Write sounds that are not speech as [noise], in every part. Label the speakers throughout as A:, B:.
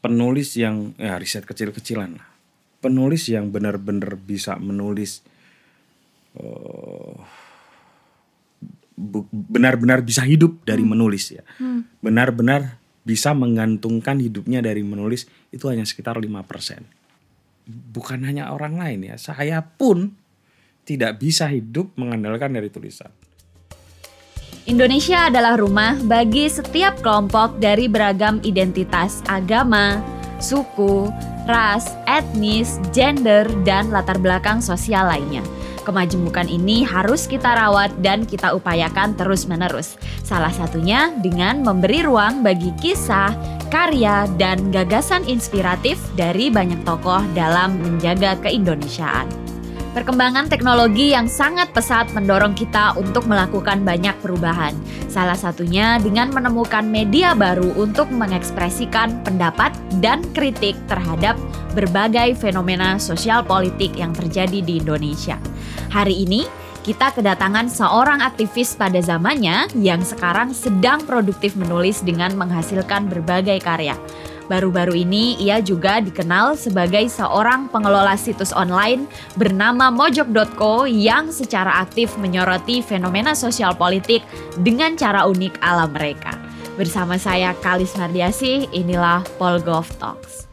A: penulis yang ya riset kecil-kecilan lah. Penulis yang benar-benar bisa menulis eh, bu- benar-benar bisa hidup dari menulis ya. Benar-benar bisa menggantungkan hidupnya dari menulis itu hanya sekitar 5%. Bukan hanya orang lain ya, saya pun tidak bisa hidup mengandalkan dari tulisan.
B: Indonesia adalah rumah bagi setiap kelompok dari beragam identitas agama, suku, ras, etnis, gender, dan latar belakang sosial lainnya. Kemajemukan ini harus kita rawat dan kita upayakan terus-menerus. Salah satunya dengan memberi ruang bagi kisah, karya, dan gagasan inspiratif dari banyak tokoh dalam menjaga keindonesiaan. Perkembangan teknologi yang sangat pesat mendorong kita untuk melakukan banyak perubahan. Salah satunya dengan menemukan media baru untuk mengekspresikan pendapat dan kritik terhadap berbagai fenomena sosial politik yang terjadi di Indonesia. Hari ini, kita kedatangan seorang aktivis pada zamannya yang sekarang sedang produktif menulis dengan menghasilkan berbagai karya. Baru-baru ini ia juga dikenal sebagai seorang pengelola situs online bernama mojok.co yang secara aktif menyoroti fenomena sosial politik dengan cara unik ala mereka. Bersama saya Kalis Mardiasi, inilah Polgov Talks.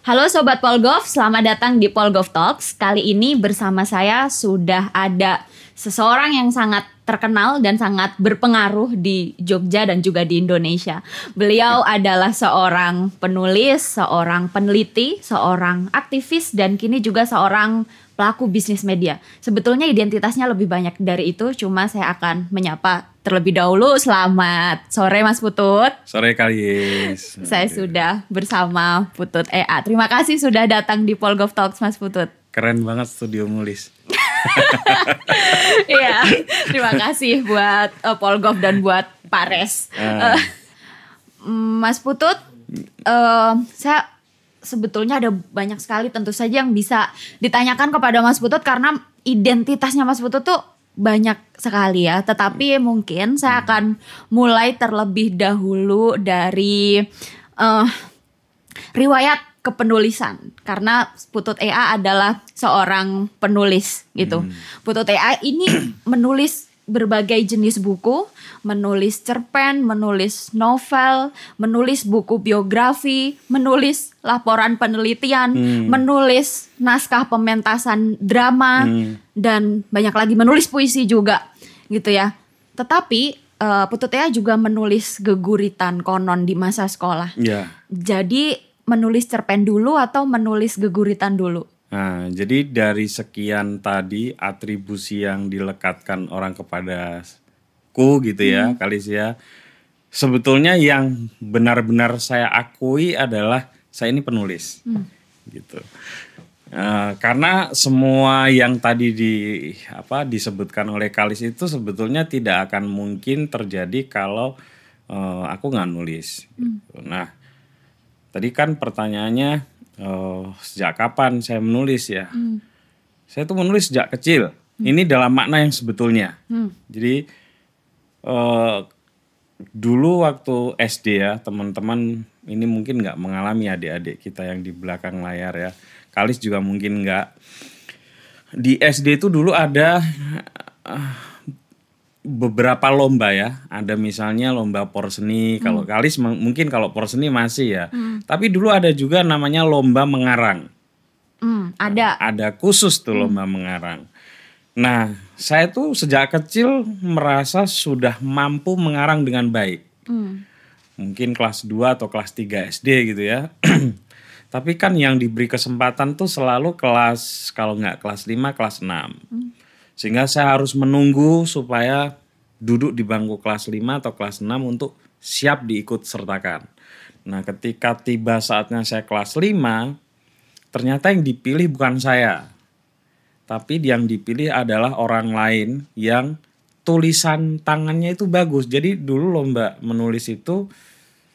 B: Halo Sobat Polgov, selamat datang di Polgov Talks. Kali ini bersama saya sudah ada seseorang yang sangat terkenal dan sangat berpengaruh di Jogja dan juga di Indonesia. Beliau adalah seorang penulis, seorang peneliti, seorang aktivis, dan kini juga seorang pelaku bisnis media. Sebetulnya identitasnya lebih banyak dari itu, cuma saya akan menyapa terlebih dahulu. Selamat sore Mas Putut.
A: Sore Kalis.
B: Saya sudah bersama Putut EA. Terima kasih sudah datang di Polgov Talks Mas Putut.
A: Keren banget studio nulis. [laughs]
B: Iya, terima kasih buat uh, Polgov dan buat Pares.
A: Ah.
B: Eh, Mas Putut, eh, saya sebetulnya ada banyak sekali tentu saja yang bisa ditanyakan kepada Mas Putut karena identitasnya Mas Putut tuh banyak sekali ya. Tetapi mungkin saya akan mulai terlebih dahulu dari eh, riwayat kepenulisan karena Putut EA adalah seorang penulis gitu. Putut EA ini menulis berbagai jenis buku, menulis cerpen, menulis novel, menulis buku biografi, menulis laporan penelitian, menulis naskah pementasan drama dan banyak lagi menulis puisi juga gitu ya. Tetapi eh, Putut EA juga menulis geguritan konon di masa sekolah.
A: Ya.
B: Jadi menulis cerpen dulu atau menulis geguritan dulu?
A: Nah, jadi dari sekian tadi atribusi yang dilekatkan orang kepada ku gitu ya, Kalis ya. Sebetulnya yang benar-benar saya akui adalah saya ini penulis. Gitu. Eh, karena semua yang tadi di apa disebutkan oleh Kalis itu sebetulnya tidak akan mungkin terjadi kalau eh, aku nggak nulis. gitu. Nah, tadi kan pertanyaannya eh, sejak kapan saya menulis ya? Saya tuh menulis sejak kecil. Ini dalam makna yang sebetulnya. Jadi eh, dulu waktu SD ya teman-teman ini mungkin nggak mengalami adik-adik kita yang di belakang layar ya. Kalis juga mungkin nggak. Di SD itu dulu ada beberapa lomba ya. Ada misalnya lomba porseni. Kalau Kalis mungkin kalau porseni masih ya. Tapi dulu ada juga namanya lomba mengarang
B: Hmm, ada.
A: ada khusus tuh lomba mengarang. Nah, saya tuh sejak kecil merasa sudah mampu mengarang dengan baik.
B: Hmm.
A: Mungkin kelas 2 atau kelas 3 SD gitu ya. Tapi kan yang diberi kesempatan tuh selalu kelas kalau nggak kelas 5, kelas 6. Sehingga saya harus menunggu supaya duduk di bangku kelas 5 atau kelas 6 untuk siap diikut sertakan. Nah, ketika tiba saatnya saya kelas 5, ternyata yang dipilih bukan saya. Tapi yang dipilih adalah orang lain yang tulisan tangannya itu bagus. Jadi dulu lomba menulis itu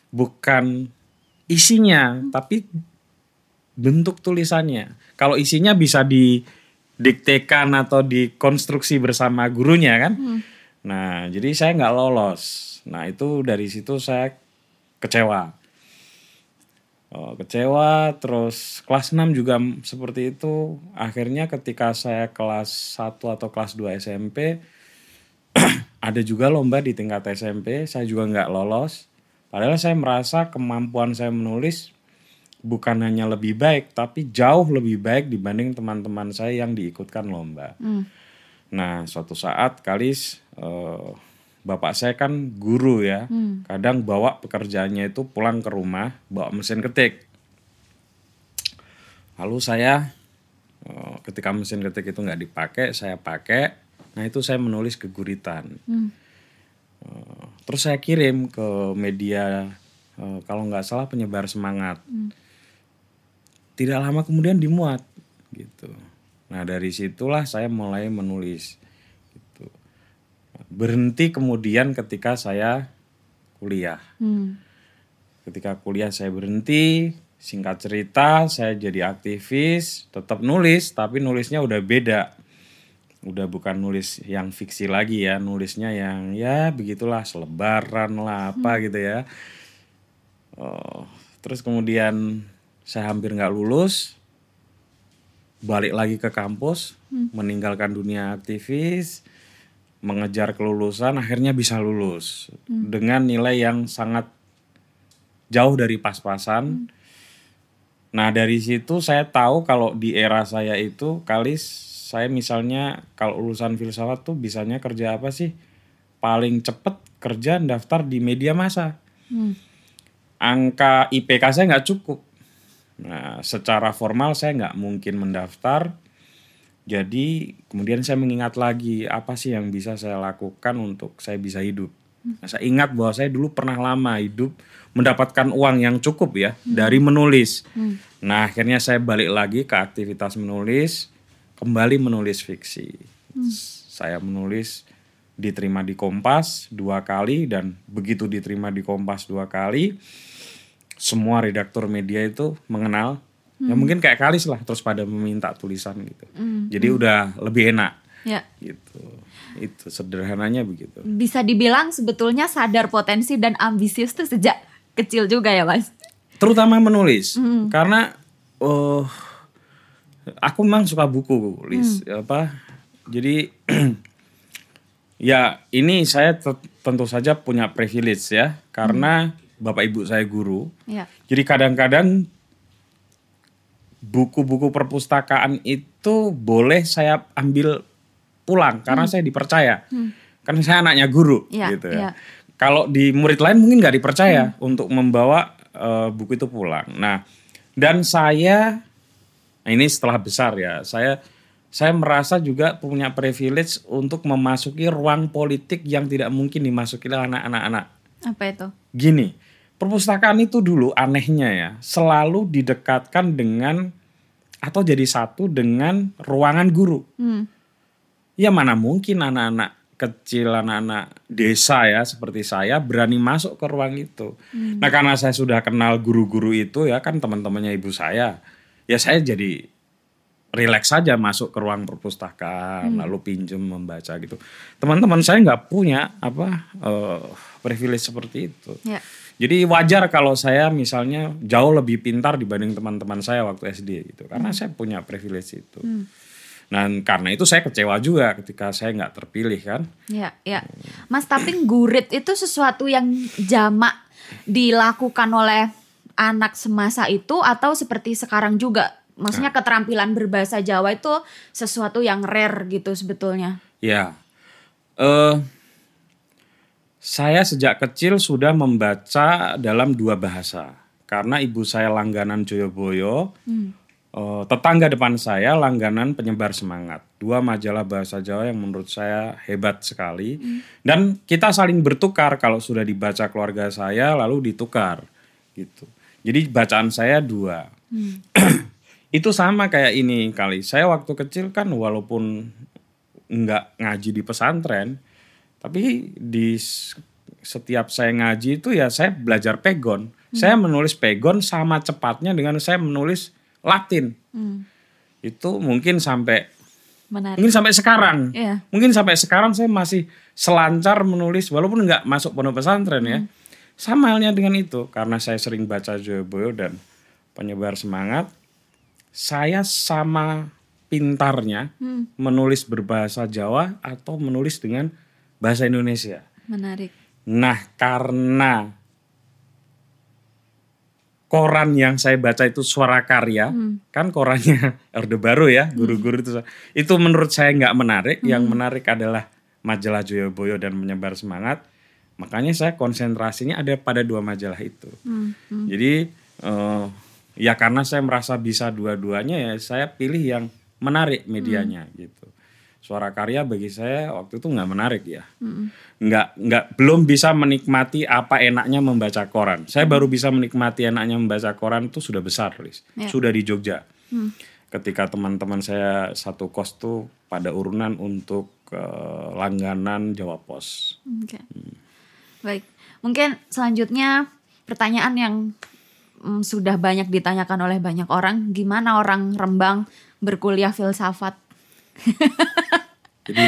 A: bukan isinya, tapi bentuk tulisannya. Kalau isinya bisa di didiktekan atau dikonstruksi bersama gurunya kan. Nah, jadi saya nggak lolos. Nah, itu dari situ saya kecewa. Oh, kecewa terus kelas 6 juga seperti itu. Akhirnya ketika saya kelas 1 atau kelas 2 SMP [clears throat] ada juga lomba di tingkat SMP, saya juga nggak lolos. Padahal saya merasa kemampuan saya menulis bukan hanya lebih baik, tapi jauh lebih baik dibanding teman-teman saya yang diikutkan lomba. Nah, suatu saat kalis eh, bapak saya kan guru ya, kadang bawa pekerjaannya itu pulang ke rumah bawa mesin ketik. Lalu saya eh, ketika mesin ketik itu nggak dipakai, saya pakai. Nah itu saya menulis ke guritan. Eh, terus saya kirim ke media eh, kalau nggak salah penyebar semangat. Tidak lama kemudian dimuat gitu. Nah dari situlah saya mulai menulis. Gitu. Berhenti kemudian ketika saya kuliah.
B: Hmm.
A: Ketika kuliah saya berhenti, singkat cerita saya jadi aktivis, tetap nulis tapi nulisnya udah beda. Udah bukan nulis yang fiksi lagi ya, nulisnya yang ya begitulah selebaran lah apa gitu ya. Oh, terus kemudian saya hampir nggak lulus, balik lagi ke kampus, meninggalkan dunia aktivis, mengejar kelulusan, akhirnya bisa lulus dengan nilai yang sangat jauh dari pas-pasan. Nah dari situ saya tahu kalau di era saya itu kali saya misalnya kalau lulusan filsafat tuh bisanya kerja apa sih? Paling cepet kerja daftar di media massa. Angka IPK saya nggak cukup. Nah secara formal saya nggak mungkin mendaftar. Jadi kemudian saya mengingat lagi apa sih yang bisa saya lakukan untuk saya bisa hidup. Nah, saya ingat bahwa saya dulu pernah lama hidup mendapatkan uang yang cukup ya dari menulis. Nah akhirnya saya balik lagi ke aktivitas menulis, kembali menulis fiksi. Saya menulis diterima di Kompas dua kali dan begitu diterima di Kompas dua kali, semua redaktur media itu mengenal. Ya mungkin kayak kalis lah terus pada meminta tulisan gitu. Jadi udah lebih enak
B: Ya.
A: gitu. Itu sederhananya begitu.
B: Bisa dibilang sebetulnya sadar potensi dan ambisius tuh sejak kecil juga ya, Mas.
A: terutama menulis karena oh aku memang suka buku Lis apa jadi [clears throat] ya ini saya te- tentu saja punya privilege ya karena bapak ibu saya guru
B: Ya.
A: jadi kadang-kadang buku-buku perpustakaan itu boleh saya ambil pulang karena saya dipercaya karena saya anaknya guru
B: Iya,
A: gitu
B: iya.
A: ya kalau di murid lain mungkin nggak dipercaya untuk membawa eh, buku itu pulang. Nah, dan saya nah ini setelah besar ya, saya saya merasa juga punya privilege untuk memasuki ruang politik yang tidak mungkin dimasuki oleh anak-anak anak.
B: Apa itu?
A: Gini, perpustakaan itu dulu anehnya ya, selalu didekatkan dengan atau jadi satu dengan ruangan guru.
B: Hmm.
A: Ya mana mungkin anak-anak kecil, anak-anak desa ya seperti saya berani masuk ke ruang itu. Nah karena saya sudah kenal guru-guru itu ya kan teman-temannya ibu saya, ya saya jadi rileks saja masuk ke ruang perpustakaan lalu pinjem membaca gitu. Teman-teman saya nggak punya apa eh, privilege seperti itu.
B: Ya.
A: Jadi wajar kalau saya misalnya jauh lebih pintar dibanding teman-teman saya waktu SD gitu, karena saya punya privilege itu. Dan karena itu saya kecewa juga ketika saya nggak terpilih kan.
B: Ya, ya. Mas, tapi gurit itu sesuatu yang jamak dilakukan oleh anak semasa itu atau seperti sekarang juga? Maksudnya keterampilan berbahasa Jawa itu sesuatu yang rare gitu sebetulnya.
A: Ya, eh saya sejak kecil sudah membaca dalam dua bahasa. Karena ibu saya langganan Joyoboyo, eh, tetangga depan saya langganan penyebar semangat. Dua majalah bahasa Jawa yang menurut saya hebat sekali. Dan kita saling bertukar kalau sudah dibaca keluarga saya lalu ditukar gitu. Jadi bacaan saya dua. [clears throat] Itu sama kayak ini kali. Saya waktu kecil kan walaupun nggak ngaji di pesantren, tapi di setiap saya ngaji itu ya saya belajar pegon. Saya menulis pegon sama cepatnya dengan saya menulis Latin. Itu mungkin sampai
B: Menarik.
A: Mungkin sampai sekarang.
B: Iya.
A: Mungkin sampai sekarang saya masih selancar menulis walaupun nggak masuk pondok pesantren ya. Sama halnya dengan itu karena saya sering baca Joyoboyo dan penyebar semangat. Saya sama pintarnya menulis berbahasa Jawa atau menulis dengan bahasa Indonesia.
B: Menarik.
A: Nah, karena koran yang saya baca itu suara karya, kan korannya [laughs] Orde Baru ya, guru-guru itu. Itu menurut saya nggak menarik. Yang menarik adalah majalah Joyoboyo dan menyebar semangat. Makanya saya konsentrasinya ada pada dua majalah itu. Jadi eh, ya karena saya merasa bisa dua-duanya ya, saya pilih yang menarik medianya gitu. Suara karya bagi saya waktu itu nggak menarik ya, nggak nggak belum bisa menikmati apa enaknya membaca koran. Saya baru bisa menikmati enaknya membaca koran itu sudah besar, Lis.
B: Ya.
A: sudah di Jogja. Ketika teman-teman saya satu kos tuh pada urunan untuk eh, langganan Jawa Pos.
B: Oke. Baik. Mungkin selanjutnya pertanyaan yang mm, sudah banyak ditanyakan oleh banyak orang, gimana orang Rembang berkuliah filsafat? [laughs]
A: Jadi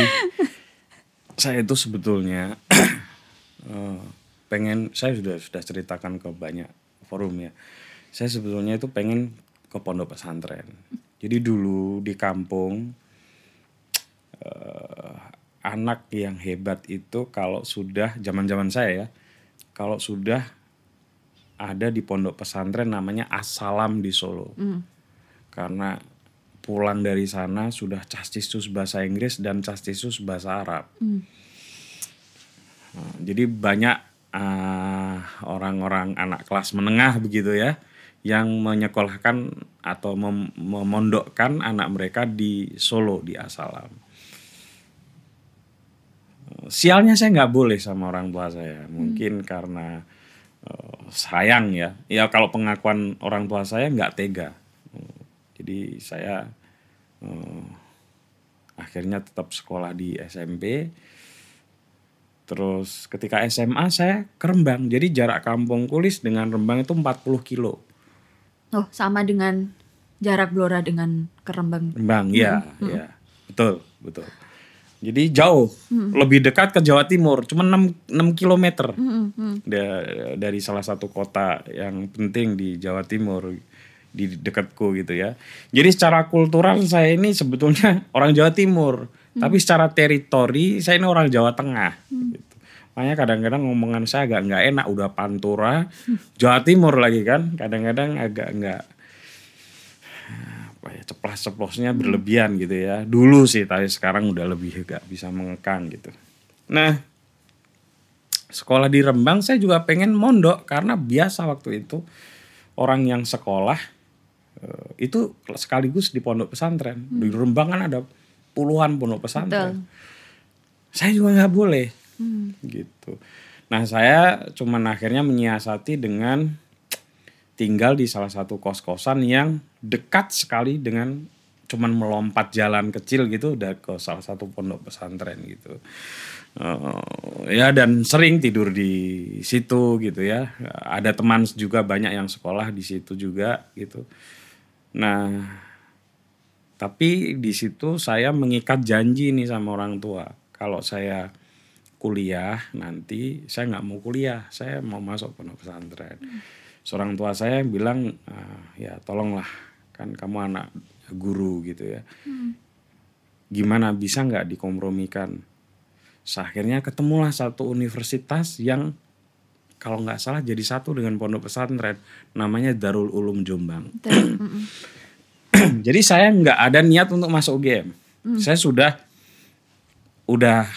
A: saya itu sebetulnya [clears throat] eh, pengen saya sudah sudah ceritakan ke banyak forum ya. Saya sebetulnya itu pengen ke pondok pesantren. Jadi dulu di kampung eh, anak yang hebat itu kalau sudah zaman-zaman saya ya, kalau sudah ada di pondok pesantren namanya Assalam di Solo. Karena pulang dari sana sudah castisus bahasa Inggris dan castisus bahasa Arab. Nah, jadi banyak ah, orang-orang anak kelas menengah begitu ya yang menyekolahkan atau mem- memondokkan anak mereka di Solo di Asalam. Sialnya saya nggak boleh sama orang tua saya, mungkin karena eh, sayang ya. Ya kalau pengakuan orang tua saya nggak tega. Jadi saya eh, akhirnya tetap sekolah di SMP. Terus ketika SMA saya ke Rembang. Jadi jarak kampung Kulis dengan Rembang itu 40 kilo.
B: Oh, sama dengan jarak Blora dengan Kerembang.
A: Rembang, ya, ya. Betul, betul. Jadi jauh, lebih dekat ke Jawa Timur, cuma 6, 6 kilometer Da- dari salah satu kota yang penting di Jawa Timur di dekatku gitu ya. Jadi secara kultural saya ini sebetulnya [laughs] orang Jawa Timur, tapi secara teritori saya ini orang Jawa Tengah. Gitu. Makanya kadang-kadang ngomongan saya agak nggak enak, udah Pantura, Jawa Timur lagi kan, kadang-kadang agak nggak ceplas-ceplosnya berlebihan gitu ya. Dulu sih, tapi sekarang udah lebih gak bisa mengekang gitu. Nah, sekolah di Rembang saya juga pengen mondok karena biasa waktu itu orang yang sekolah eh, itu sekaligus di pondok pesantren. Di Rembang kan ada puluhan pondok pesantren. Saya juga nggak boleh gitu. Nah saya cuman akhirnya menyiasati dengan tinggal di salah satu kos-kosan yang dekat sekali dengan cuman melompat jalan kecil gitu udah ke salah satu pondok pesantren gitu. Eh, ya dan sering tidur di situ gitu ya. Ada teman juga banyak yang sekolah di situ juga gitu. Nah, tapi di situ saya mengikat janji nih sama orang tua. Kalau saya kuliah nanti saya nggak mau kuliah, saya mau masuk pondok pesantren. Seorang tua saya bilang "Ah, ya tolonglah kan kamu anak guru gitu ya. Gimana bisa nggak dikompromikan? Akhirnya ketemulah satu universitas yang kalau nggak salah jadi satu dengan pondok pesantren namanya Darul Ulum Jombang. [clears throat] Jadi saya nggak ada niat untuk masuk UGM. Saya sudah udah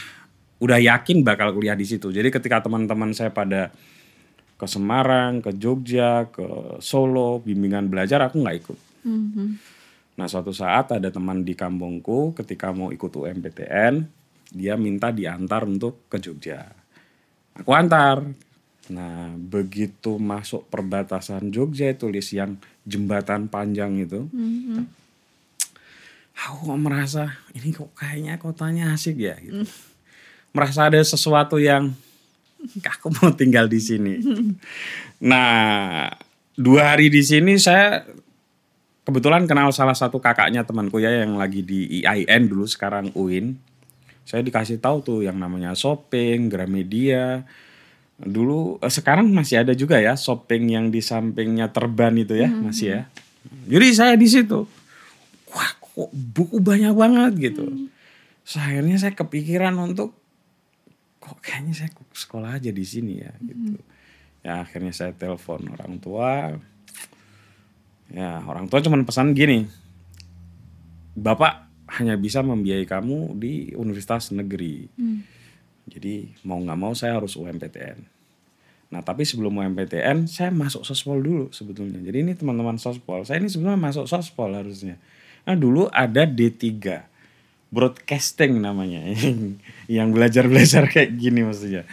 A: udah yakin bakal kuliah di situ. Jadi ketika teman-teman saya pada ke Semarang, ke Jogja, ke Solo, bimbingan belajar aku nggak ikut.
B: Mhm.
A: Nah suatu saat ada teman di kampungku ketika mau ikut UMPTN, dia minta diantar untuk ke Jogja. Aku antar. Nah begitu masuk perbatasan Jogja itu Lis, yang jembatan panjang itu,
B: Mhm.
A: aku kok merasa ini kok kayaknya kotanya asik ya gitu. Merasa ada sesuatu yang aku mau tinggal di sini. Nah, dua hari di sini saya kebetulan kenal salah satu kakaknya temanku ya yang lagi di IAIN dulu sekarang UIN. Saya dikasih tahu tuh yang namanya shopping, Gramedia. Dulu eh, sekarang masih ada juga ya shopping yang di sampingnya terban itu ya, masih ya. Jadi saya di situ. Wah, kok buku banyak banget gitu. Terus akhirnya saya kepikiran untuk kok kayaknya saya sekolah aja di sini ya gitu. Ya akhirnya saya telepon orang tua. Ya orang tua cuma pesan gini. Bapak hanya bisa membiayai kamu di universitas negeri. Jadi mau nggak mau saya harus UMPTN. Nah tapi sebelum UMPTN saya masuk sospol dulu sebetulnya. Jadi ini teman-teman sospol. Saya ini sebenarnya masuk sospol harusnya. Nah dulu ada D3 broadcasting namanya [laughs] yang belajar-belajar kayak gini maksudnya.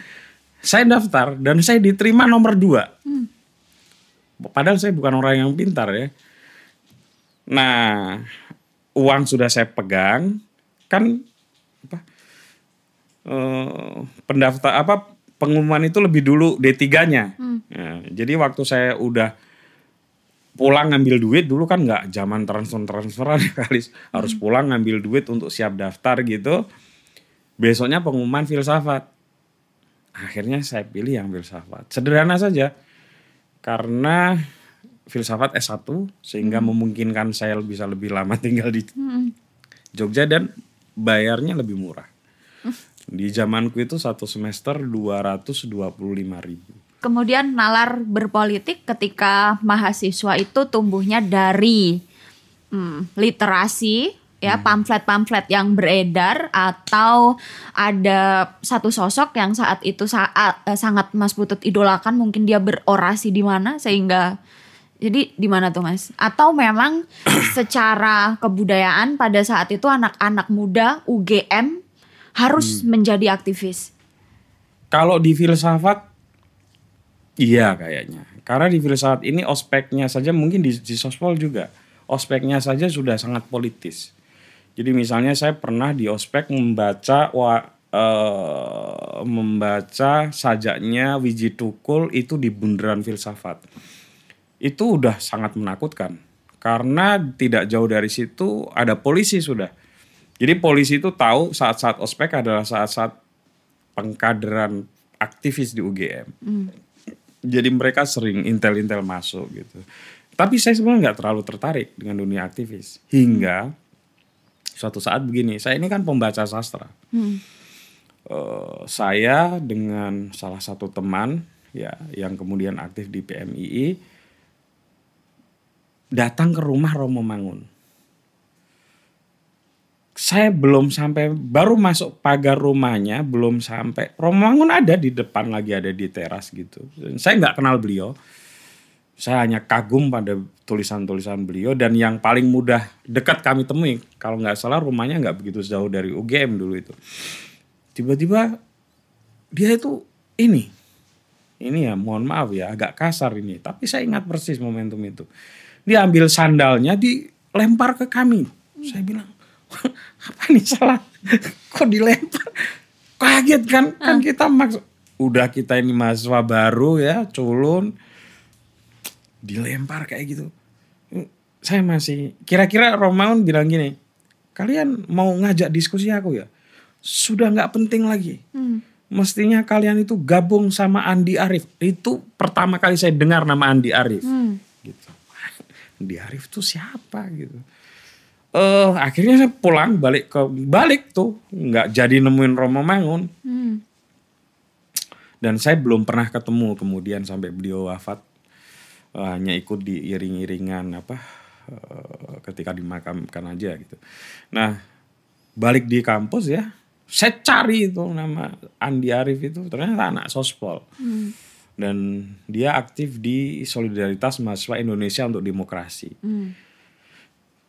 A: Saya daftar dan saya diterima nomor dua. Padahal saya bukan orang yang pintar ya. Nah uang sudah saya pegang kan apa eh, pendaftar apa pengumuman itu lebih dulu D3-nya. Ya, jadi waktu saya udah pulang ngambil duit dulu kan nggak zaman transfer transferan ya kali harus pulang ngambil duit untuk siap daftar gitu. Besoknya pengumuman filsafat. Akhirnya saya pilih yang filsafat. Sederhana saja. Karena filsafat S1 sehingga memungkinkan saya bisa lebih lama [laughs] tinggal di Jogja dan bayarnya lebih murah. Di zamanku itu satu semester 225 ribu
B: Kemudian nalar berpolitik ketika mahasiswa itu tumbuhnya dari hmm, literasi ya pamflet-pamflet yang beredar atau ada satu sosok yang saat itu saat eh, sangat Mas Putut idolakan mungkin dia berorasi di mana sehingga jadi di mana tuh Mas? Atau memang [coughs] secara kebudayaan pada saat itu anak-anak muda UGM harus menjadi aktivis.
A: Kalau di filsafat iya kayaknya. Karena di filsafat ini ospeknya saja mungkin di, di sospol juga. Ospeknya saja sudah sangat politis. Jadi misalnya saya pernah di ospek membaca wa, eh, membaca sajaknya Wiji Tukul itu di bundaran filsafat. Itu udah sangat menakutkan. Karena tidak jauh dari situ ada polisi sudah. Jadi polisi itu tahu saat-saat ospek adalah saat-saat pengkaderan aktivis di UGM. Jadi mereka sering intel-intel masuk gitu. Tapi saya sebenarnya nggak terlalu tertarik dengan dunia aktivis. Hingga suatu saat begini, saya ini kan pembaca sastra. Eh, saya dengan salah satu teman ya yang kemudian aktif di PMII datang ke rumah Romo Mangun saya belum sampai baru masuk pagar rumahnya belum sampai. Romangun ada di depan lagi ada di teras gitu. Saya nggak kenal beliau. Saya hanya kagum pada tulisan-tulisan beliau. Dan yang paling mudah dekat kami temui kalau nggak salah rumahnya nggak begitu jauh dari UGM dulu itu. Tiba-tiba dia itu ini. Ini ya mohon maaf ya agak kasar ini. Tapi saya ingat persis momentum itu. Dia ambil sandalnya dilempar ke kami. Saya bilang [laughs] apa nih salah? [laughs] Kok dilempar? Kaget kan? Kan kita maksud udah kita ini mahasiswa baru ya culun dilempar kayak gitu. Saya masih kira-kira Romaun bilang gini kalian mau ngajak diskusi aku ya? Sudah nggak penting lagi. Mestinya kalian itu gabung sama Andi Arif itu pertama kali saya dengar nama Andi Arif gitu. Andi Arif tuh siapa gitu eh akhirnya saya pulang balik ke balik tuh. Nggak jadi nemuin Romo Mangun. Dan saya belum pernah ketemu kemudian sampai beliau wafat. Eh, hanya ikut di iring-iringan apa eh, ketika dimakamkan aja gitu. Nah balik di kampus ya saya cari itu nama Andi Arif itu ternyata anak sospol. Dan dia aktif di Solidaritas Mahasiswa Indonesia untuk Demokrasi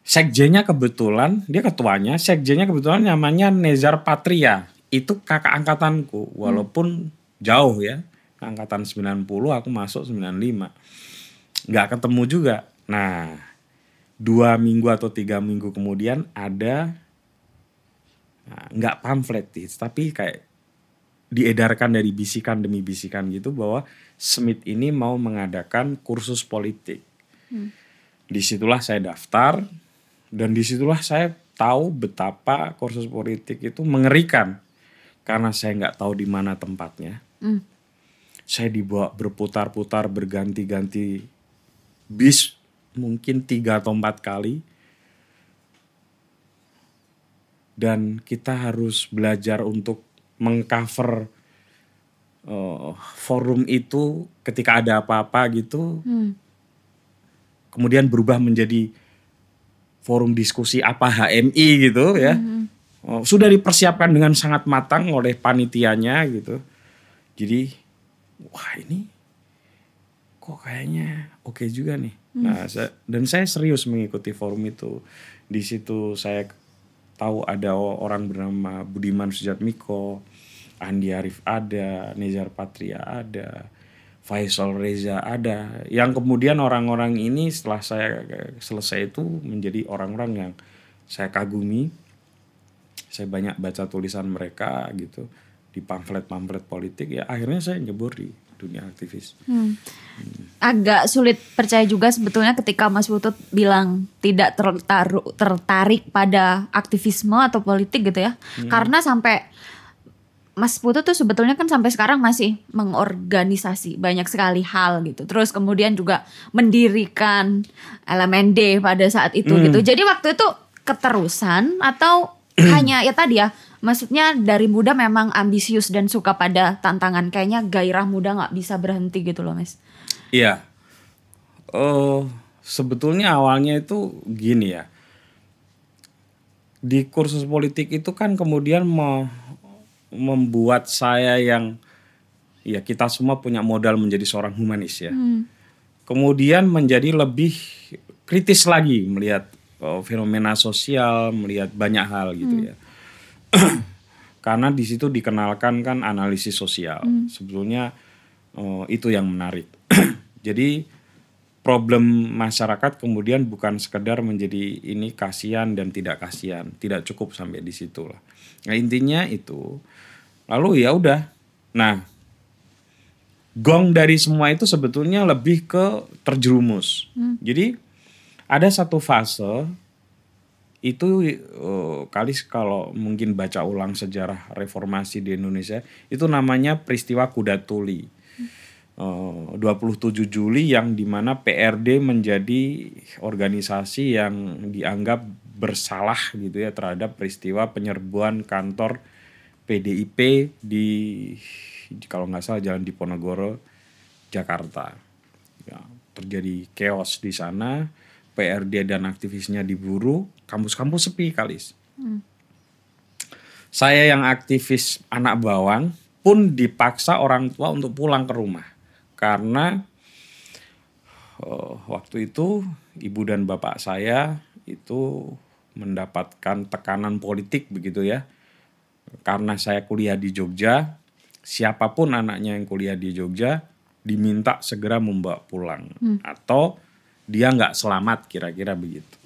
A: sekjennya kebetulan dia ketuanya sekjennya kebetulan namanya Nezar Patria. Itu kakak angkatanku walaupun jauh ya. Angkatan 90 aku masuk 95 nggak ketemu juga. Nah dua minggu atau tiga minggu kemudian ada nah, nggak pamflet sih, tapi kayak diedarkan dari bisikan demi bisikan gitu bahwa Smith ini mau mengadakan kursus politik. Di situlah saya daftar dan di situlah saya tahu betapa kursus politik itu mengerikan karena saya nggak tahu di mana tempatnya.
B: Hmm.
A: Saya dibawa berputar-putar berganti-ganti bis mungkin tiga atau empat kali dan kita harus belajar untuk mengcover uh, forum itu ketika ada apa-apa gitu
B: Hmm.
A: kemudian berubah menjadi forum diskusi apa HMI gitu ya. Oh, sudah dipersiapkan dengan sangat matang oleh panitianya gitu. Jadi wah ini kok kayaknya oke juga nih. Nah saya- dan saya serius mengikuti forum itu. Di situ saya tahu ada orang bernama Budiman Sujatmiko Andi Arif ada Nezar Patria ada Faisal Reza ada. Yang kemudian orang-orang ini setelah saya selesai itu menjadi orang-orang yang saya kagumi. Saya banyak baca tulisan mereka gitu di pamflet-pamflet politik. Ya akhirnya saya nyebur di dunia aktivis.
B: Hmm. Agak sulit percaya juga sebetulnya ketika Mas Putut bilang tidak tertaru- tertarik pada aktivisme atau politik gitu ya. Karena sampai Mas Putut tuh sebetulnya kan sampai sekarang masih mengorganisasi banyak sekali hal gitu. Terus kemudian juga mendirikan elemen D pada saat itu
A: Hmm.
B: gitu. Jadi waktu itu keterusan atau [clears throat] hanya ya tadi ya maksudnya dari muda memang ambisius dan suka pada tantangan kayaknya gairah muda nggak bisa berhenti gitu loh mas
A: Iya. Eh sebetulnya awalnya itu gini ya. Di kursus politik itu kan kemudian me- membuat saya yang ya kita semua punya modal menjadi seorang humanis ya. Kemudian menjadi lebih kritis lagi melihat eh, fenomena sosial, melihat banyak hal gitu ya. [clears throat] Karena di situ dikenalkan kan analisis sosial. Sebetulnya eh, itu yang menarik. [clears throat] Jadi problem masyarakat kemudian bukan sekedar menjadi ini kasihan dan tidak kasihan, tidak cukup sampai di situ lah. Nah intinya itu, lalu ya udah. Nah gong dari semua itu sebetulnya lebih ke terjerumus. Jadi ada satu fase itu eh, kali kalau mungkin baca ulang sejarah reformasi di Indonesia itu namanya peristiwa kuda tuli. Eh, 27 Juli yang di mana PRD menjadi organisasi yang dianggap bersalah gitu ya terhadap peristiwa penyerbuan kantor PDIP di, di kalau nggak salah Jalan Diponegoro Jakarta. Ya, terjadi chaos di sana, PRD dan aktivisnya diburu, kampus-kampus sepi kalis. Saya yang aktivis anak bawang pun dipaksa orang tua untuk pulang ke rumah. Karena eh, waktu itu ibu dan bapak saya itu mendapatkan tekanan politik begitu ya karena saya kuliah di Jogja siapa pun anaknya yang kuliah di Jogja diminta segera membawa pulang atau dia nggak selamat kira-kira begitu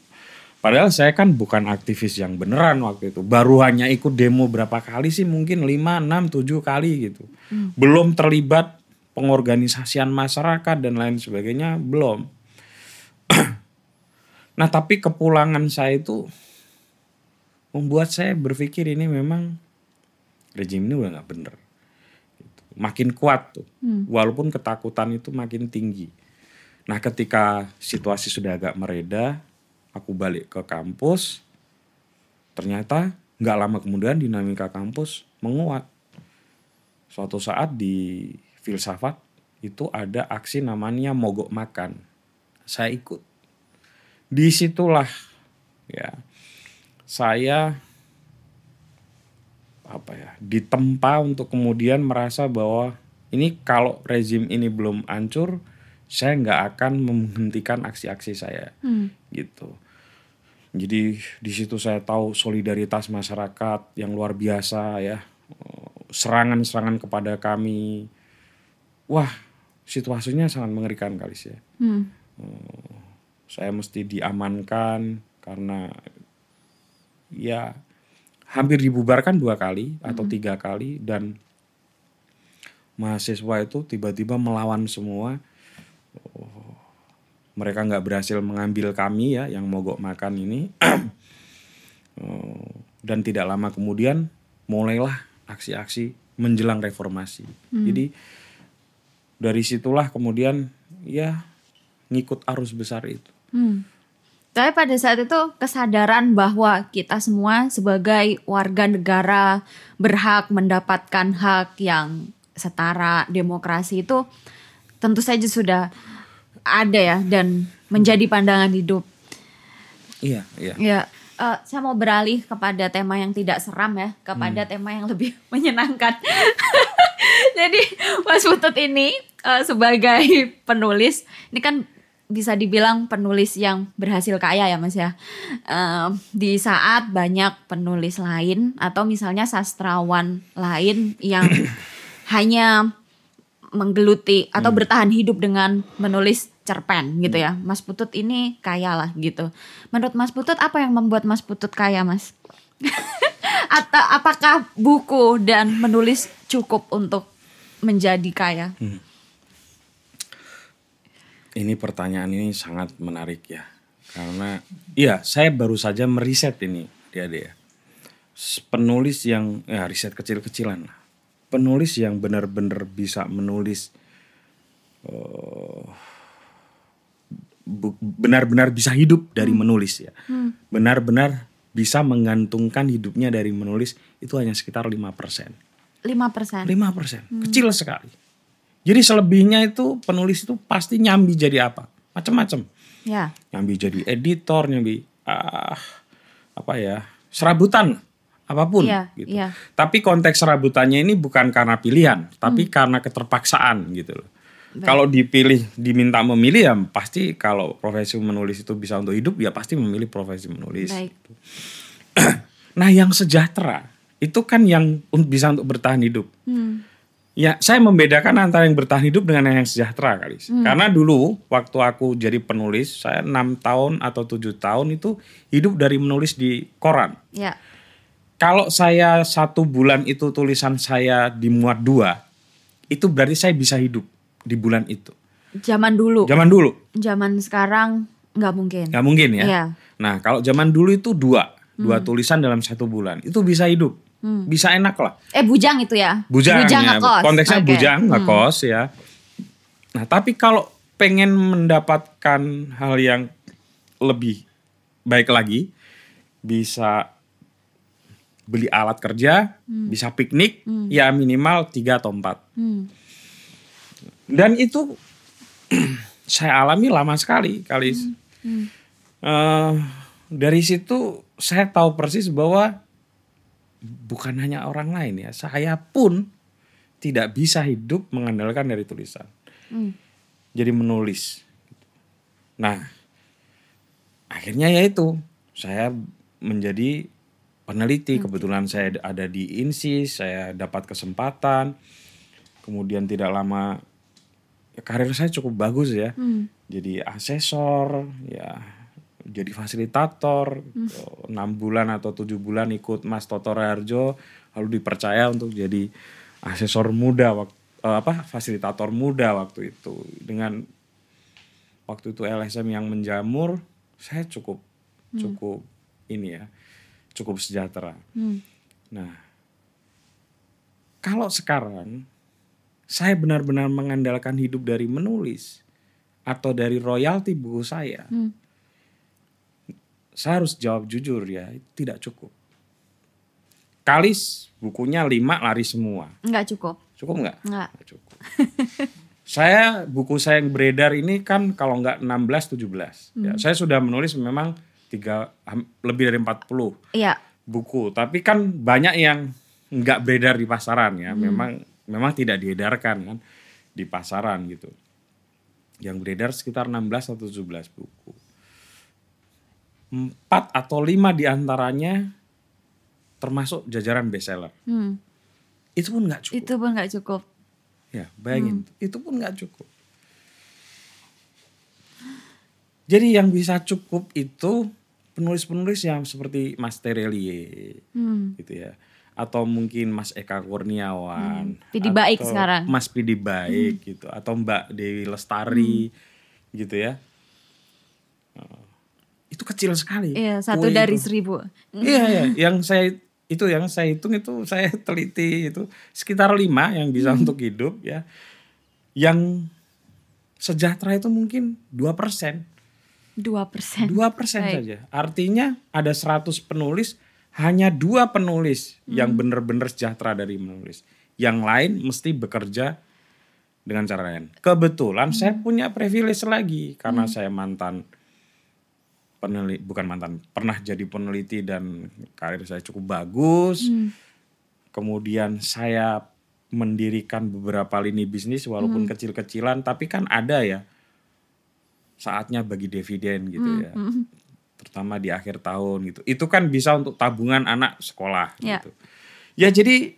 A: Padahal saya kan bukan aktivis yang beneran waktu itu. Baru hanya ikut demo berapa kali sih mungkin 5, 6, 7 kali gitu. Belum terlibat pengorganisasian masyarakat dan lain sebagainya, belum. [clears throat] nah tapi kepulangan saya itu membuat saya berpikir ini memang rejim ini udah nggak bener. Gitu. Makin kuat tuh, walaupun ketakutan itu makin tinggi. Nah ketika situasi sudah agak mereda, aku balik ke kampus, ternyata nggak lama kemudian dinamika kampus menguat. Suatu saat di filsafat itu ada aksi namanya mogok makan. Saya ikut. Di situlah ya saya apa ya ditempa untuk kemudian merasa bahwa ini kalau rezim ini belum hancur saya nggak akan menghentikan aksi-aksi saya. Gitu. Jadi di situ saya tahu solidaritas masyarakat yang luar biasa ya. Serangan-serangan kepada kami. Wah situasinya sangat mengerikan kali sih ya.
B: Hmm.
A: saya mesti diamankan karena ya hampir dibubarkan dua kali atau tiga kali dan mahasiswa itu tiba-tiba melawan semua. Oh, mereka nggak berhasil mengambil kami ya yang mogok makan ini. Eh, [clears throat] dan tidak lama kemudian mulailah aksi-aksi menjelang reformasi. Jadi dari situlah kemudian ya ngikut arus besar itu.
B: Hmm. Tapi pada saat itu kesadaran bahwa kita semua sebagai warga negara berhak mendapatkan hak yang setara demokrasi itu tentu saja sudah ada ya dan menjadi pandangan hidup.
A: iya iya
B: Ya, eh, saya mau beralih kepada tema yang tidak seram ya, kepada tema yang lebih [laughs] menyenangkan. [laughs] Jadi Mas Putut ini eh, sebagai penulis, ini kan bisa dibilang penulis yang berhasil kaya ya Mas ya. Eh, di saat banyak penulis lain atau misalnya sastrawan lain yang [coughs] hanya menggeluti atau bertahan hidup dengan menulis cerpen gitu ya. Mas Putut ini kaya lah gitu. Menurut Mas Putut apa yang membuat Mas Putut kaya, Mas? [laughs] atau apakah buku dan menulis cukup untuk menjadi kaya?
A: Ini pertanyaan ini sangat menarik ya. Karena iya, saya baru saja meriset ini, dia ya. S- Penulis yang ya riset kecil-kecilan lah. Penulis yang benar-benar bisa menulis eh, benar-benar bisa hidup dari menulis ya. Benar-benar bisa menggantungkan hidupnya dari menulis itu hanya sekitar 5%.
B: 5%.
A: 5%, kecil sekali. Jadi selebihnya itu penulis itu pasti nyambi jadi apa? Macam-macam.
B: Ya.
A: Nyambi jadi editor, nyambi ah apa ya? serabutan apa pun
B: Iya,
A: gitu.
B: iya.
A: Tapi konteks serabutannya ini bukan karena pilihan, tapi karena keterpaksaan gitu loh. Kalau dipilih diminta memilih ya pasti kalau profesi menulis itu bisa untuk hidup ya pasti memilih profesi menulis.
B: Baik. [clears throat]
A: Nah, yang sejahtera itu kan yang bisa untuk bertahan hidup.
B: Hmm.
A: Ya, saya membedakan antara yang bertahan hidup dengan yang sejahtera kali. Karena dulu waktu aku jadi penulis, saya enam tahun atau tujuh tahun itu hidup dari menulis di koran.
B: Ya.
A: Kalau saya satu bulan itu tulisan saya dimuat dua, itu berarti saya bisa hidup di bulan itu.
B: Zaman dulu.
A: Zaman dulu,
B: Zaman sekarang nggak mungkin.
A: nggak mungkin ya.
B: Iya.
A: Nah, kalau zaman dulu itu dua, dua tulisan dalam satu bulan, itu bisa hidup, bisa enak lah.
B: Eh bujang itu ya?
A: bujang, ya.
B: ngekos.
A: konteksnya
B: Oke.
A: bujang
B: Hmm.
A: ngekos ya nah tapi kalau pengen mendapatkan hal yang lebih baik lagi bisa beli alat kerja bisa piknik ya minimal tiga atau empat
B: Hmm.
A: dan itu [clears throat] saya alami lama sekali kali Eh, dari situ saya tahu persis bahwa bukan hanya orang lain ya, saya pun tidak bisa hidup mengandalkan dari tulisan.
B: Hmm.
A: Jadi menulis. Nah, akhirnya ya itu saya menjadi peneliti. Kebetulan saya ada di INSI, saya dapat kesempatan. Kemudian tidak lama ya karir saya cukup bagus ya.
B: Hmm.
A: Jadi asesor, ya jadi fasilitator enam bulan atau tujuh bulan ikut Mas Toto Raharjo lalu dipercaya untuk jadi asesor muda waktu apa fasilitator muda waktu itu dengan waktu itu LSM yang menjamur saya cukup cukup ini ya cukup sejahtera
B: Hmm.
A: nah kalau sekarang saya benar-benar mengandalkan hidup dari menulis atau dari royalti buku saya
B: Hmm.
A: Saya harus jawab jujur ya, tidak cukup. Kalis bukunya lima lari semua.
B: Nggak cukup.
A: Cukup nggak?
B: Nggak.
A: Nggak cukup. [laughs] saya buku saya yang beredar ini kan kalau nggak 16 17. Ya, saya sudah menulis memang tiga lebih dari 40
B: Iya.
A: buku, tapi kan banyak yang nggak beredar di pasaran ya. Memang memang tidak diedarkan kan di pasaran gitu. Yang beredar sekitar 16 atau 17 buku. Empat atau lima di antaranya termasuk jajaran bestseller.
B: Hmm.
A: Itu pun nggak cukup.
B: Itu pun nggak cukup.
A: Ya, bayangin. Itu pun nggak cukup. Jadi yang bisa cukup itu penulis-penulis yang seperti Mas Terelie
B: Hmm.
A: gitu ya. Atau mungkin Mas Eka Kurniawan.
B: Pidi Baik sekarang.
A: Mas Pidi Baik gitu. Atau Mbak Dewi Lestari gitu ya. Kecil sekali.
B: Iya, satu
A: kue
B: dari
A: itu.
B: seribu.
A: Iya, iya. Yang saya itu yang saya hitung itu saya teliti itu sekitar lima yang bisa untuk hidup ya. Yang sejahtera itu mungkin dua persen,
B: Dua persen.
A: dua persen saja. Artinya ada 100 penulis hanya dua penulis yang benar-benar sejahtera dari menulis. Yang lain mesti bekerja dengan cara lain. Kebetulan saya punya privilege lagi karena saya mantan peneliti bukan mantan pernah jadi peneliti dan karir saya cukup bagus. Kemudian saya mendirikan beberapa lini bisnis walaupun kecil-kecilan tapi kan ada ya saatnya bagi dividen gitu ya. Terutama di akhir tahun gitu. Itu kan bisa untuk tabungan anak sekolah
B: Ya.
A: gitu. Ya jadi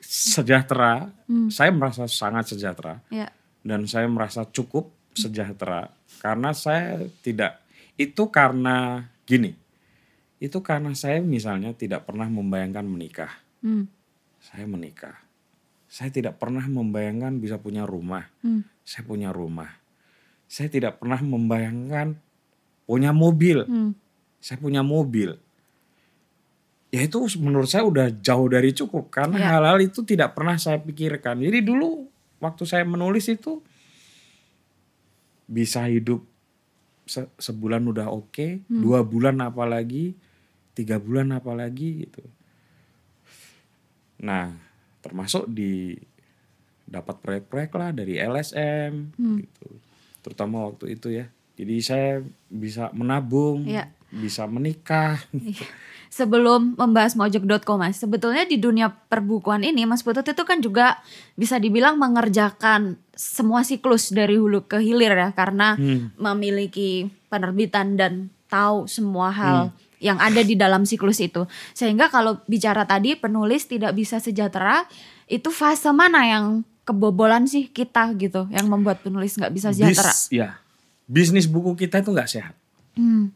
A: sejahtera, saya merasa sangat sejahtera
B: Ya.
A: dan saya merasa cukup sejahtera karena saya tidak itu karena gini itu karena saya misalnya tidak pernah membayangkan menikah
B: Hmm.
A: saya menikah saya tidak pernah membayangkan bisa punya rumah
B: Hmm.
A: saya punya rumah saya tidak pernah membayangkan punya mobil
B: Hmm.
A: saya punya mobil ya itu menurut saya udah jauh dari cukup karena
B: Ya.
A: hal-hal itu tidak pernah saya pikirkan jadi dulu waktu saya menulis itu bisa hidup se- sebulan udah oke dua bulan apalagi tiga bulan apalagi gitu. Nah termasuk di dapat proyek-proyek lah dari LSM gitu. Terutama waktu itu ya. Jadi saya bisa menabung
B: Ya.
A: Bisa menikah
B: Sebelum membahas mojok.com mas, sebetulnya di dunia perbukuan ini Mas Putut itu kan juga bisa dibilang mengerjakan semua siklus dari hulu ke hilir ya karena
A: Hmm.
B: memiliki penerbitan dan tahu semua hal yang ada di dalam siklus itu. Sehingga kalau bicara tadi penulis tidak bisa sejahtera, itu fase mana yang kebobolan sih kita gitu yang membuat penulis nggak bisa sejahtera?
A: Bis- ya bisnis buku kita itu nggak sehat
B: Hmm.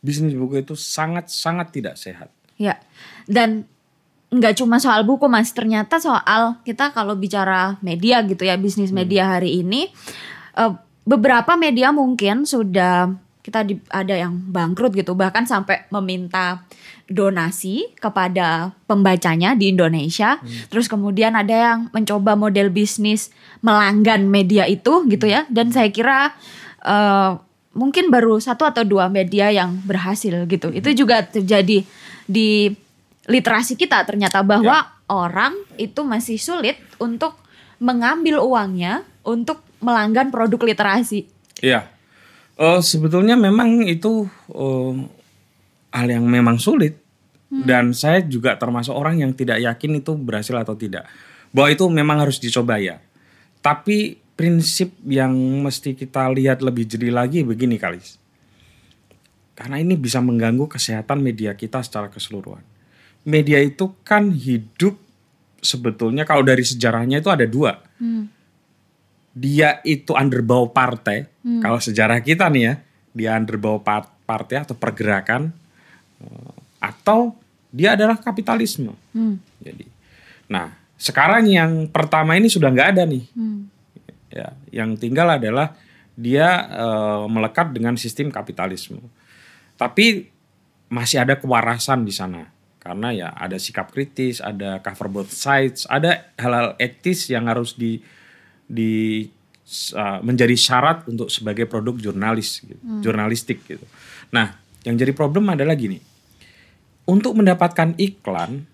A: Bisnis buku itu sangat sangat tidak sehat.
B: Ya, dan nggak cuma soal buku mas, ternyata soal kita kalau bicara media gitu ya, bisnis media hari ini, eh, beberapa media mungkin sudah kita di- ada yang bangkrut gitu, bahkan sampai meminta donasi kepada pembacanya di Indonesia. Terus kemudian ada yang mencoba model bisnis melanggan media itu gitu ya, dan saya kira eh, mungkin baru satu atau dua media yang berhasil gitu. Itu juga terjadi di literasi kita ternyata bahwa orang itu masih sulit untuk mengambil uangnya untuk melanggan produk literasi.
A: Iya. Eh, sebetulnya memang itu eh, hal yang memang sulit dan saya juga termasuk orang yang tidak yakin itu berhasil atau tidak. Bahwa itu memang harus dicoba ya. Tapi prinsip yang mesti kita lihat lebih jeli lagi begini kali. Karena ini bisa mengganggu kesehatan media kita secara keseluruhan. Media itu kan hidup sebetulnya kalau dari sejarahnya itu ada dua dia itu underbaw partai, kalau sejarah kita nih ya, dia underbaw par- partai atau pergerakan, eh, atau dia adalah kapitalisme.
B: Hmm.
A: Jadi, nah sekarang yang pertama ini sudah nggak ada nih,
B: Hmm.
A: Ya, yang tinggal adalah dia eh, melekat dengan sistem kapitalisme. Tapi masih ada kewarasan di sana karena ya ada sikap kritis, ada cover both sides, ada hal-hal etis yang harus di di uh, menjadi syarat untuk sebagai produk jurnalis gitu, jurnalistik gitu. Nah, yang jadi problem adalah gini. Untuk mendapatkan iklan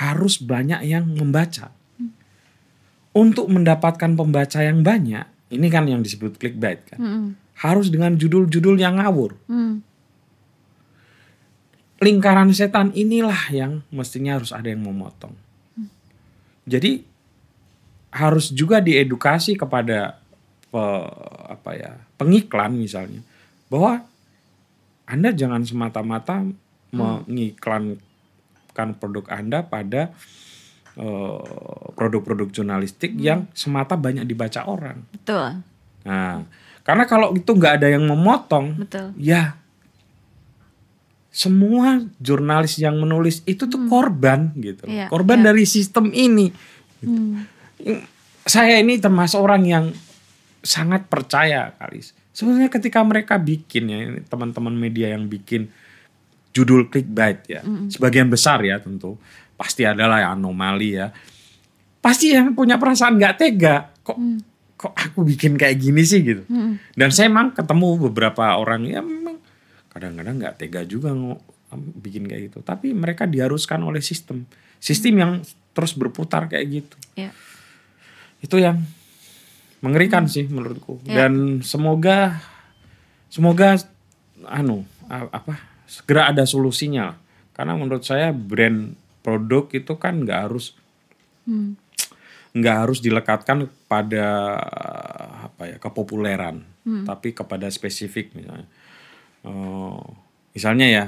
A: harus banyak yang membaca. Untuk mendapatkan pembaca yang banyak, ini kan yang disebut clickbait kan.
B: Hmm.
A: Harus dengan judul-judul yang ngawur.
B: Hmm.
A: lingkaran setan inilah yang mestinya harus ada yang memotong. Jadi harus juga diedukasi kepada pe- apa ya pengiklan misalnya bahwa anda jangan semata-mata mengiklankan produk anda pada eh, produk-produk jurnalistik yang semata banyak dibaca orang.
B: Betul,
A: Nah, karena kalau itu nggak ada yang memotong,
B: betul.
A: ya semua jurnalis yang menulis itu tuh korban gitu.
B: Iya,
A: korban
B: iya.
A: dari sistem ini.
B: Hmm.
A: saya ini termasuk orang yang sangat percaya kali. Sebenarnya ketika mereka bikin ya teman-teman media yang bikin judul clickbait ya, sebagian besar ya tentu pasti adalah ya anomali ya. Pasti yang punya perasaan nggak tega, kok kok aku bikin kayak gini sih gitu. Dan saya emang ketemu beberapa orang ya memang kadang-kadang nggak tega juga ngo- bikin kayak gitu. Tapi mereka diharuskan oleh sistem, sistem yang terus berputar kayak gitu
B: Ya.
A: itu yang mengerikan sih menurutku
B: Ya.
A: dan semoga semoga anu apa segera ada solusinya karena menurut saya brand produk itu kan nggak harus
B: Hmm.
A: nggak harus dilekatkan pada apa ya kepopuleran tapi kepada spesifik misalnya. Eh, misalnya ya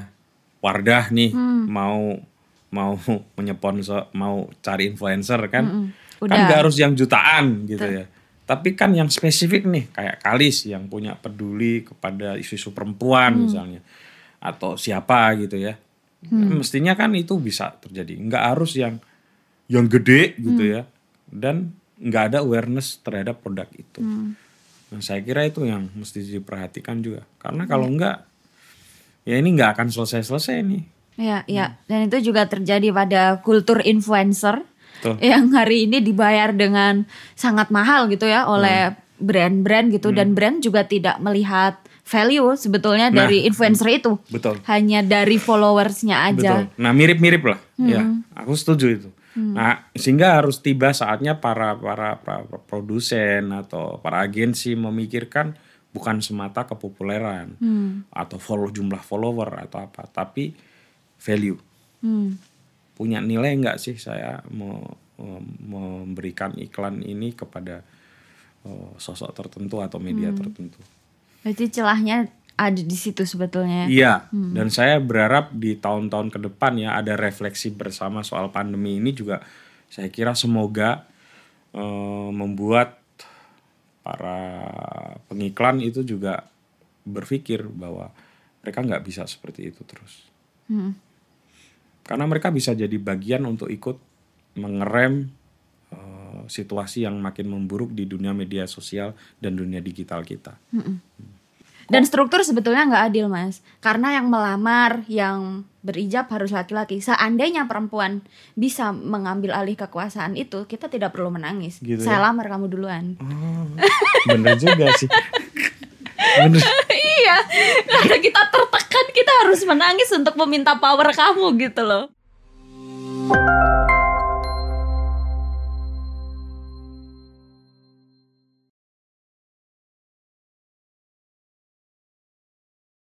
A: Wardah nih mau mau [laughs] menyponsor mau cari influencer kan kan
B: Udah.
A: nggak harus yang jutaan gitu ya. Tapi kan yang spesifik nih kayak Kalis yang punya peduli kepada isu-isu perempuan misalnya atau siapa gitu ya mestinya kan itu bisa terjadi. Nggak harus yang yang gede gitu ya. Dan nggak ada awareness terhadap produk itu. Nah saya kira itu yang mesti diperhatikan juga. Karena kalau nggak ya ini nggak akan selesai-selesai nih.
B: Ya, ya. Dan itu juga terjadi pada kultur influencer
A: Betul.
B: yang hari ini dibayar dengan sangat mahal gitu ya oleh
A: Hmm.
B: brand-brand gitu. Dan brand juga tidak melihat value sebetulnya
A: Nah,
B: dari influencer itu.
A: betul
B: Hanya dari followersnya aja.
A: Betul. Nah mirip-mirip lah, ya. Aku setuju itu. Nah sehingga harus tiba saatnya para para, para produsen atau para agensi memikirkan bukan semata kepopuleran atau follow jumlah follower atau apa, tapi value.
B: Hmm.
A: Punya nilai nggak sih saya mau mem- memberikan iklan ini kepada eh, sosok tertentu atau media tertentu.
B: Berarti celahnya ada di situ sebetulnya.
A: Iya, dan saya berharap di tahun-tahun ke depan ya ada refleksi bersama soal pandemi ini juga saya kira semoga eh, membuat para pengiklan itu juga berpikir bahwa mereka nggak bisa seperti itu terus.
B: Hmm.
A: Karena mereka bisa jadi bagian untuk ikut mengerem eh, situasi yang makin memburuk di dunia media sosial dan dunia digital kita.
B: Dan struktur sebetulnya nggak adil mas, karena yang melamar, yang berijab harus laki-laki. Seandainya perempuan bisa mengambil alih kekuasaan itu, kita tidak perlu menangis.
A: Gitu
B: Saya
A: ya?
B: lamar kamu duluan.
A: Oh, bener juga sih. Bener.
B: iya, karena kita tertekan, kita harus menangis untuk meminta power kamu gitu loh.